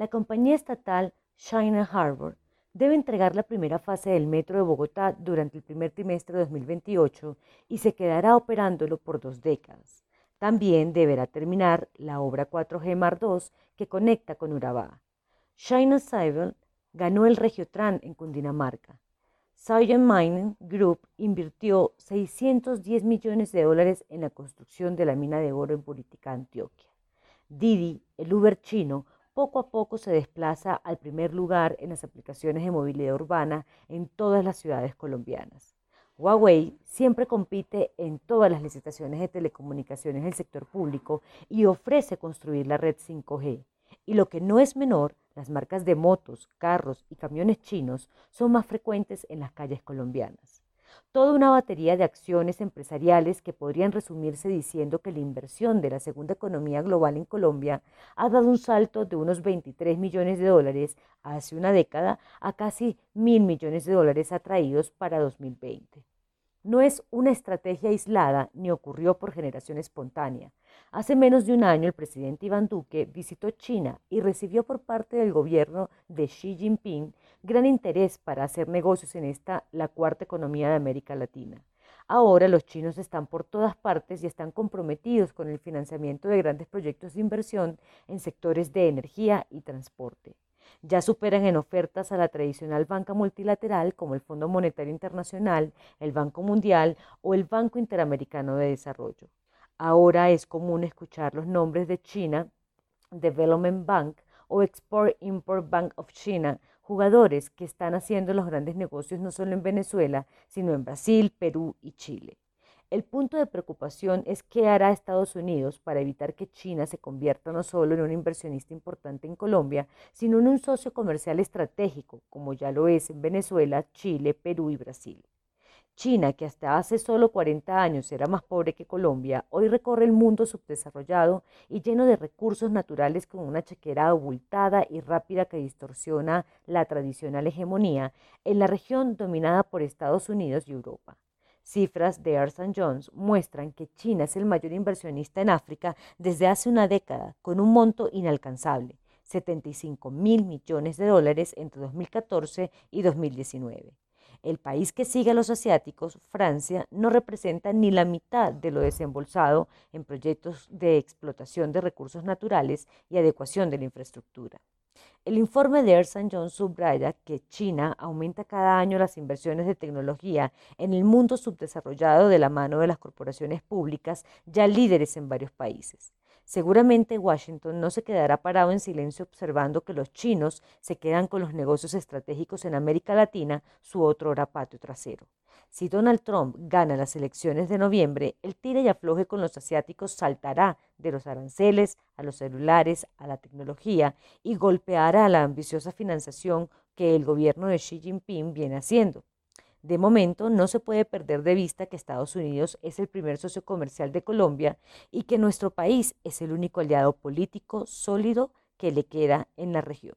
la compañía estatal China Harbor debe entregar la primera fase del metro de Bogotá durante el primer trimestre de 2028 y se quedará operándolo por dos décadas. También deberá terminar la obra 4G Mar 2 que conecta con Urabá. China Civil ganó el Regiotran en Cundinamarca. Science Mining Group invirtió 610 millones de dólares en la construcción de la mina de oro en Puritica, Antioquia. Didi, el Uber chino, poco a poco se desplaza al primer lugar en las aplicaciones de movilidad urbana en todas las ciudades colombianas. Huawei siempre compite en todas las licitaciones de telecomunicaciones del sector público y ofrece construir la red 5G. Y lo que no es menor, las marcas de motos, carros y camiones chinos son más frecuentes en las calles colombianas. Toda una batería de acciones empresariales que podrían resumirse diciendo que la inversión de la segunda economía global en Colombia ha dado un salto de unos 23 millones de dólares hace una década a casi mil millones de dólares atraídos para 2020. No es una estrategia aislada ni ocurrió por generación espontánea. Hace menos de un año el presidente Iván Duque visitó China y recibió por parte del gobierno de Xi Jinping gran interés para hacer negocios en esta, la cuarta economía de América Latina. Ahora los chinos están por todas partes y están comprometidos con el financiamiento de grandes proyectos de inversión en sectores de energía y transporte ya superan en ofertas a la tradicional banca multilateral como el Fondo Monetario Internacional, el Banco Mundial o el Banco Interamericano de Desarrollo. Ahora es común escuchar los nombres de China Development Bank o Export-Import Bank of China, jugadores que están haciendo los grandes negocios no solo en Venezuela, sino en Brasil, Perú y Chile. El punto de preocupación es qué hará Estados Unidos para evitar que China se convierta no solo en un inversionista importante en Colombia, sino en un socio comercial estratégico, como ya lo es en Venezuela, Chile, Perú y Brasil. China, que hasta hace solo 40 años era más pobre que Colombia, hoy recorre el mundo subdesarrollado y lleno de recursos naturales con una chequera abultada y rápida que distorsiona la tradicional hegemonía en la región dominada por Estados Unidos y Europa. Cifras de Ernst Jones muestran que China es el mayor inversionista en África desde hace una década, con un monto inalcanzable, 75 mil millones de dólares entre 2014 y 2019. El país que sigue a los asiáticos, Francia, no representa ni la mitad de lo desembolsado en proyectos de explotación de recursos naturales y adecuación de la infraestructura. El informe de Ernst Young subraya que China aumenta cada año las inversiones de tecnología en el mundo subdesarrollado de la mano de las corporaciones públicas ya líderes en varios países. Seguramente Washington no se quedará parado en silencio observando que los chinos se quedan con los negocios estratégicos en América Latina, su otro patio trasero. Si Donald Trump gana las elecciones de noviembre, el tira y afloje con los asiáticos saltará de los aranceles a los celulares, a la tecnología y golpeará la ambiciosa financiación que el gobierno de Xi Jinping viene haciendo. De momento, no se puede perder de vista que Estados Unidos es el primer socio comercial de Colombia y que nuestro país es el único aliado político sólido que le queda en la región.